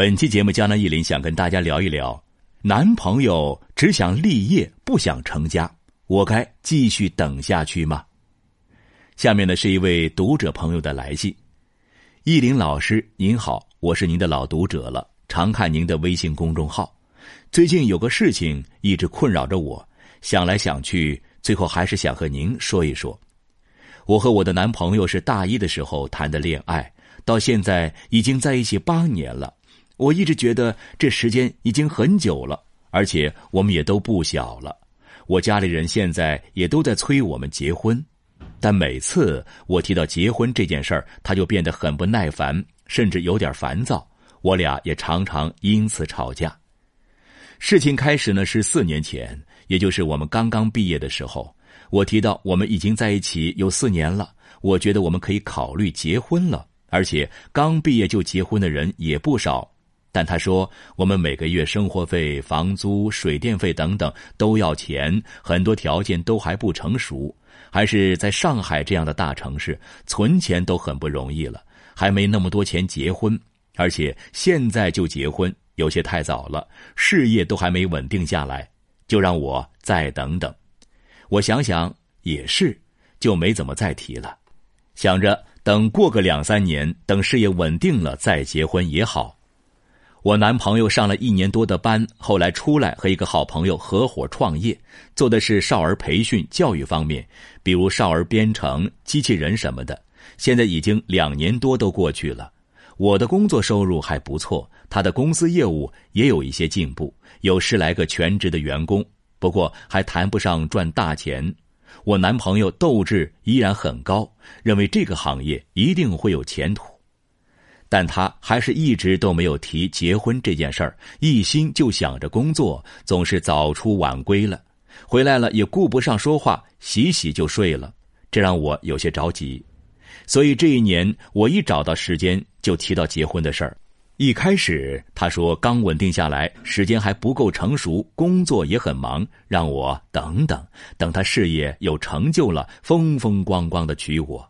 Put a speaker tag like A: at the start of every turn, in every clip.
A: 本期节目，江南忆林想跟大家聊一聊：男朋友只想立业，不想成家，我该继续等下去吗？下面呢是一位读者朋友的来信：忆林老师您好，我是您的老读者了，常看您的微信公众号。最近有个事情一直困扰着我，想来想去，最后还是想和您说一说。我和我的男朋友是大一的时候谈的恋爱，到现在已经在一起八年了。我一直觉得这时间已经很久了，而且我们也都不小了。我家里人现在也都在催我们结婚，但每次我提到结婚这件事儿，他就变得很不耐烦，甚至有点烦躁。我俩也常常因此吵架。事情开始呢是四年前，也就是我们刚刚毕业的时候，我提到我们已经在一起有四年了，我觉得我们可以考虑结婚了，而且刚毕业就结婚的人也不少。但他说，我们每个月生活费、房租、水电费等等都要钱，很多条件都还不成熟，还是在上海这样的大城市，存钱都很不容易了，还没那么多钱结婚，而且现在就结婚有些太早了，事业都还没稳定下来，就让我再等等。我想想也是，就没怎么再提了，想着等过个两三年，等事业稳定了再结婚也好。我男朋友上了一年多的班，后来出来和一个好朋友合伙创业，做的是少儿培训教育方面，比如少儿编程、机器人什么的。现在已经两年多都过去了，我的工作收入还不错，他的公司业务也有一些进步，有十来个全职的员工，不过还谈不上赚大钱。我男朋友斗志依然很高，认为这个行业一定会有前途。但他还是一直都没有提结婚这件事儿，一心就想着工作，总是早出晚归了，回来了也顾不上说话，洗洗就睡了，这让我有些着急。所以这一年，我一找到时间就提到结婚的事儿。一开始他说刚稳定下来，时间还不够成熟，工作也很忙，让我等等，等他事业有成就了，风风光光的娶我。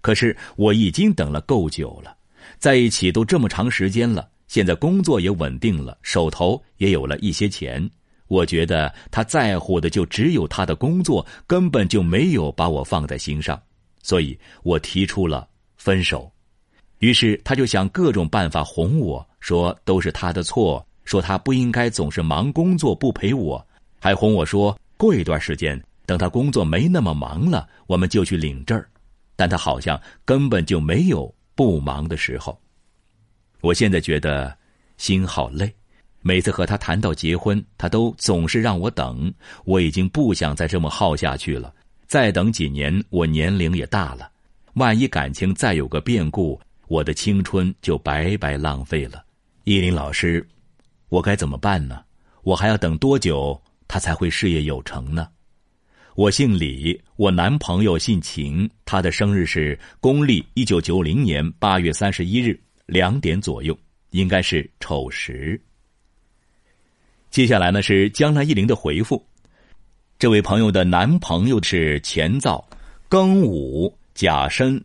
A: 可是我已经等了够久了。在一起都这么长时间了，现在工作也稳定了，手头也有了一些钱。我觉得他在乎的就只有他的工作，根本就没有把我放在心上，所以我提出了分手。于是他就想各种办法哄我说都是他的错，说他不应该总是忙工作不陪我，还哄我说过一段时间等他工作没那么忙了，我们就去领证但他好像根本就没有。不忙的时候，我现在觉得心好累。每次和他谈到结婚，他都总是让我等。我已经不想再这么耗下去了。再等几年，我年龄也大了，万一感情再有个变故，我的青春就白白浪费了。依林老师，我该怎么办呢？我还要等多久，他才会事业有成呢？我姓李，我男朋友姓秦，他的生日是公历一九九零年八月三十一日两点左右，应该是丑时。接下来呢是江南一林的回复，这位朋友的男朋友是乾燥、庚午、甲申、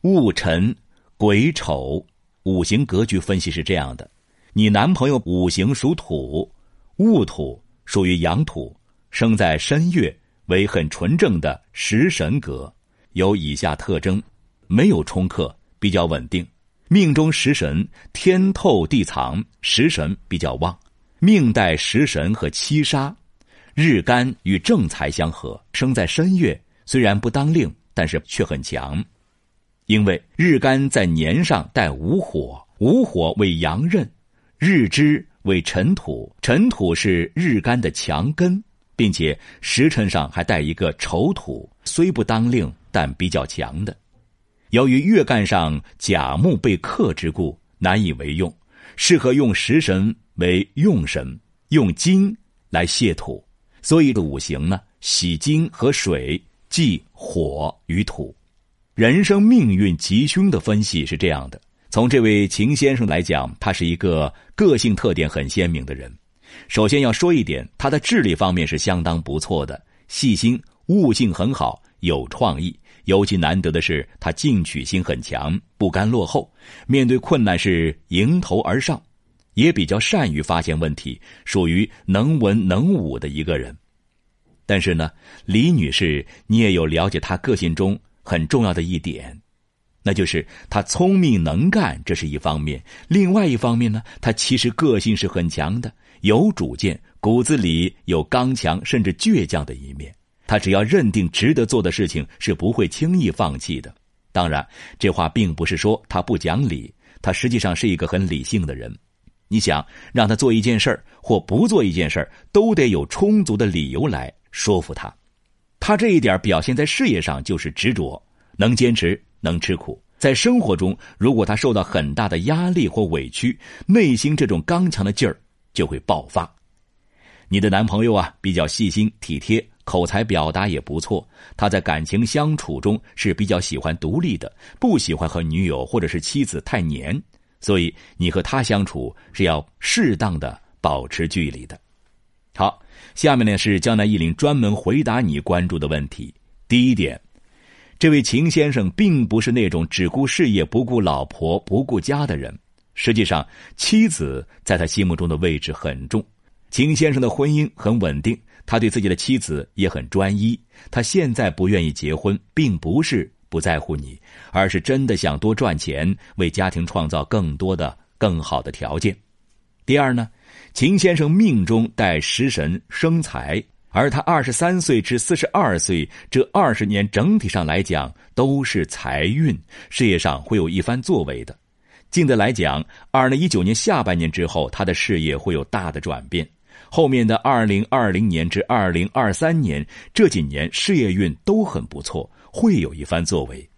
A: 戊辰、癸丑，五行格局分析是这样的：你男朋友五行属土，戊土属于阳土，生在申月。为很纯正的食神格，有以下特征：没有冲克，比较稳定。命中食神天透地藏，食神比较旺。命带食神和七杀，日干与正财相合，生在申月，虽然不当令，但是却很强。因为日干在年上带午火，午火为阳刃，日支为尘土，尘土是日干的强根。并且时辰上还带一个丑土，虽不当令，但比较强的。由于月干上甲木被克之故，难以为用，适合用食神为用神，用金来泄土。所以的五行呢，喜金和水，忌火与土。人生命运吉凶的分析是这样的：从这位秦先生来讲，他是一个个性特点很鲜明的人。首先要说一点，他的智力方面是相当不错的，细心、悟性很好，有创意。尤其难得的是，他进取心很强，不甘落后，面对困难是迎头而上。也比较善于发现问题，属于能文能武的一个人。但是呢，李女士，你也有了解她个性中很重要的一点，那就是她聪明能干，这是一方面；另外一方面呢，她其实个性是很强的，有主见，骨子里有刚强甚至倔强的一面。他只要认定值得做的事情，是不会轻易放弃的。当然，这话并不是说他不讲理，他实际上是一个很理性的人。你想让他做一件事儿或不做一件事儿，都得有充足的理由来说服他。他这一点表现在事业上就是执着，能坚持，能吃苦。在生活中，如果他受到很大的压力或委屈，内心这种刚强的劲儿就会爆发。你的男朋友啊，比较细心体贴，口才表达也不错。他在感情相处中是比较喜欢独立的，不喜欢和女友或者是妻子太黏。所以，你和他相处是要适当的保持距离的。好，下面呢是江南一林专门回答你关注的问题。第一点，这位秦先生并不是那种只顾事业不顾老婆不顾家的人。实际上，妻子在他心目中的位置很重。秦先生的婚姻很稳定，他对自己的妻子也很专一。他现在不愿意结婚，并不是。不在乎你，而是真的想多赚钱，为家庭创造更多的、更好的条件。第二呢，秦先生命中带食神生财，而他二十三岁至四十二岁这二十年整体上来讲都是财运，事业上会有一番作为的。近的来讲，二零一九年下半年之后，他的事业会有大的转变。后面的二零二零年至二零二三年这几年事业运都很不错。会有一番作为。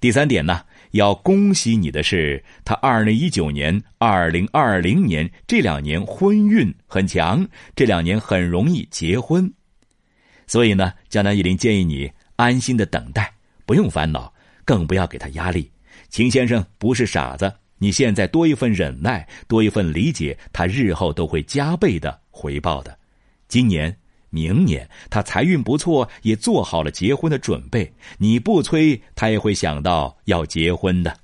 A: 第三点呢，要恭喜你的是，他二零一九年、二零二零年这两年婚运很强，这两年很容易结婚。所以呢，江南一林建议你安心的等待，不用烦恼，更不要给他压力。秦先生不是傻子，你现在多一份忍耐，多一份理解，他日后都会加倍的回报的。今年。明年他财运不错，也做好了结婚的准备。你不催，他也会想到要结婚的。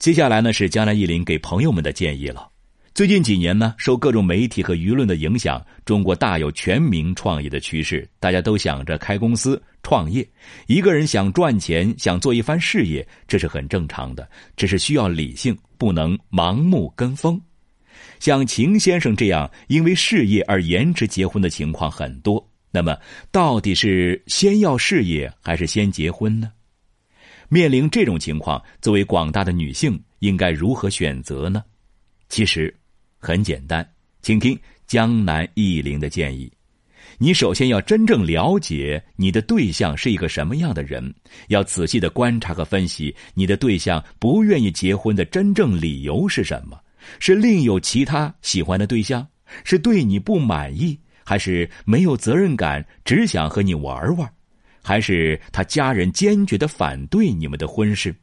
A: 接下来呢，是江南一林给朋友们的建议了。最近几年呢，受各种媒体和舆论的影响，中国大有全民创业的趋势，大家都想着开公司创业。一个人想赚钱，想做一番事业，这是很正常的，只是需要理性，不能盲目跟风。像秦先生这样因为事业而延迟结婚的情况很多。那么，到底是先要事业还是先结婚呢？面临这种情况，作为广大的女性，应该如何选择呢？其实很简单，请听江南忆林的建议：你首先要真正了解你的对象是一个什么样的人，要仔细的观察和分析你的对象不愿意结婚的真正理由是什么。是另有其他喜欢的对象，是对你不满意，还是没有责任感，只想和你玩玩，还是他家人坚决的反对你们的婚事？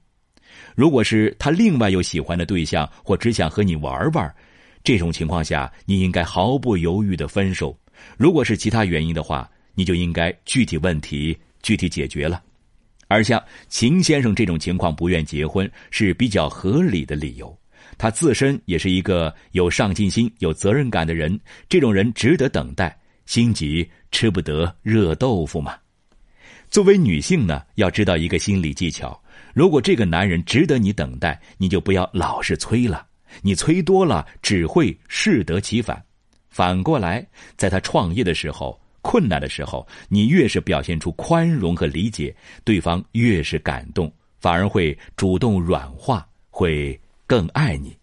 A: 如果是他另外有喜欢的对象，或只想和你玩玩，这种情况下，你应该毫不犹豫的分手。如果是其他原因的话，你就应该具体问题具体解决了。而像秦先生这种情况不愿结婚，是比较合理的理由。他自身也是一个有上进心、有责任感的人，这种人值得等待。心急吃不得热豆腐嘛。作为女性呢，要知道一个心理技巧：如果这个男人值得你等待，你就不要老是催了。你催多了，只会适得其反。反过来，在他创业的时候、困难的时候，你越是表现出宽容和理解，对方越是感动，反而会主动软化，会。更爱你。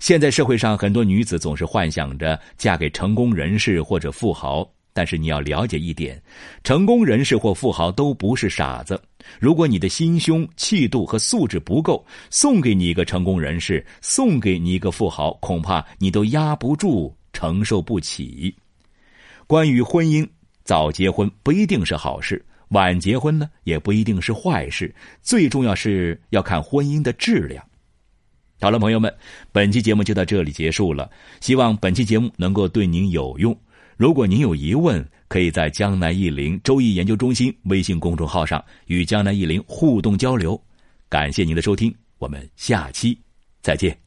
A: 现在社会上很多女子总是幻想着嫁给成功人士或者富豪，但是你要了解一点，成功人士或富豪都不是傻子。如果你的心胸、气度和素质不够，送给你一个成功人士，送给你一个富豪，恐怕你都压不住，承受不起。关于婚姻，早结婚不一定是好事，晚结婚呢也不一定是坏事。最重要是要看婚姻的质量。好了，朋友们，本期节目就到这里结束了。希望本期节目能够对您有用。如果您有疑问，可以在江南易林周易研究中心微信公众号上与江南易林互动交流。感谢您的收听，我们下期再见。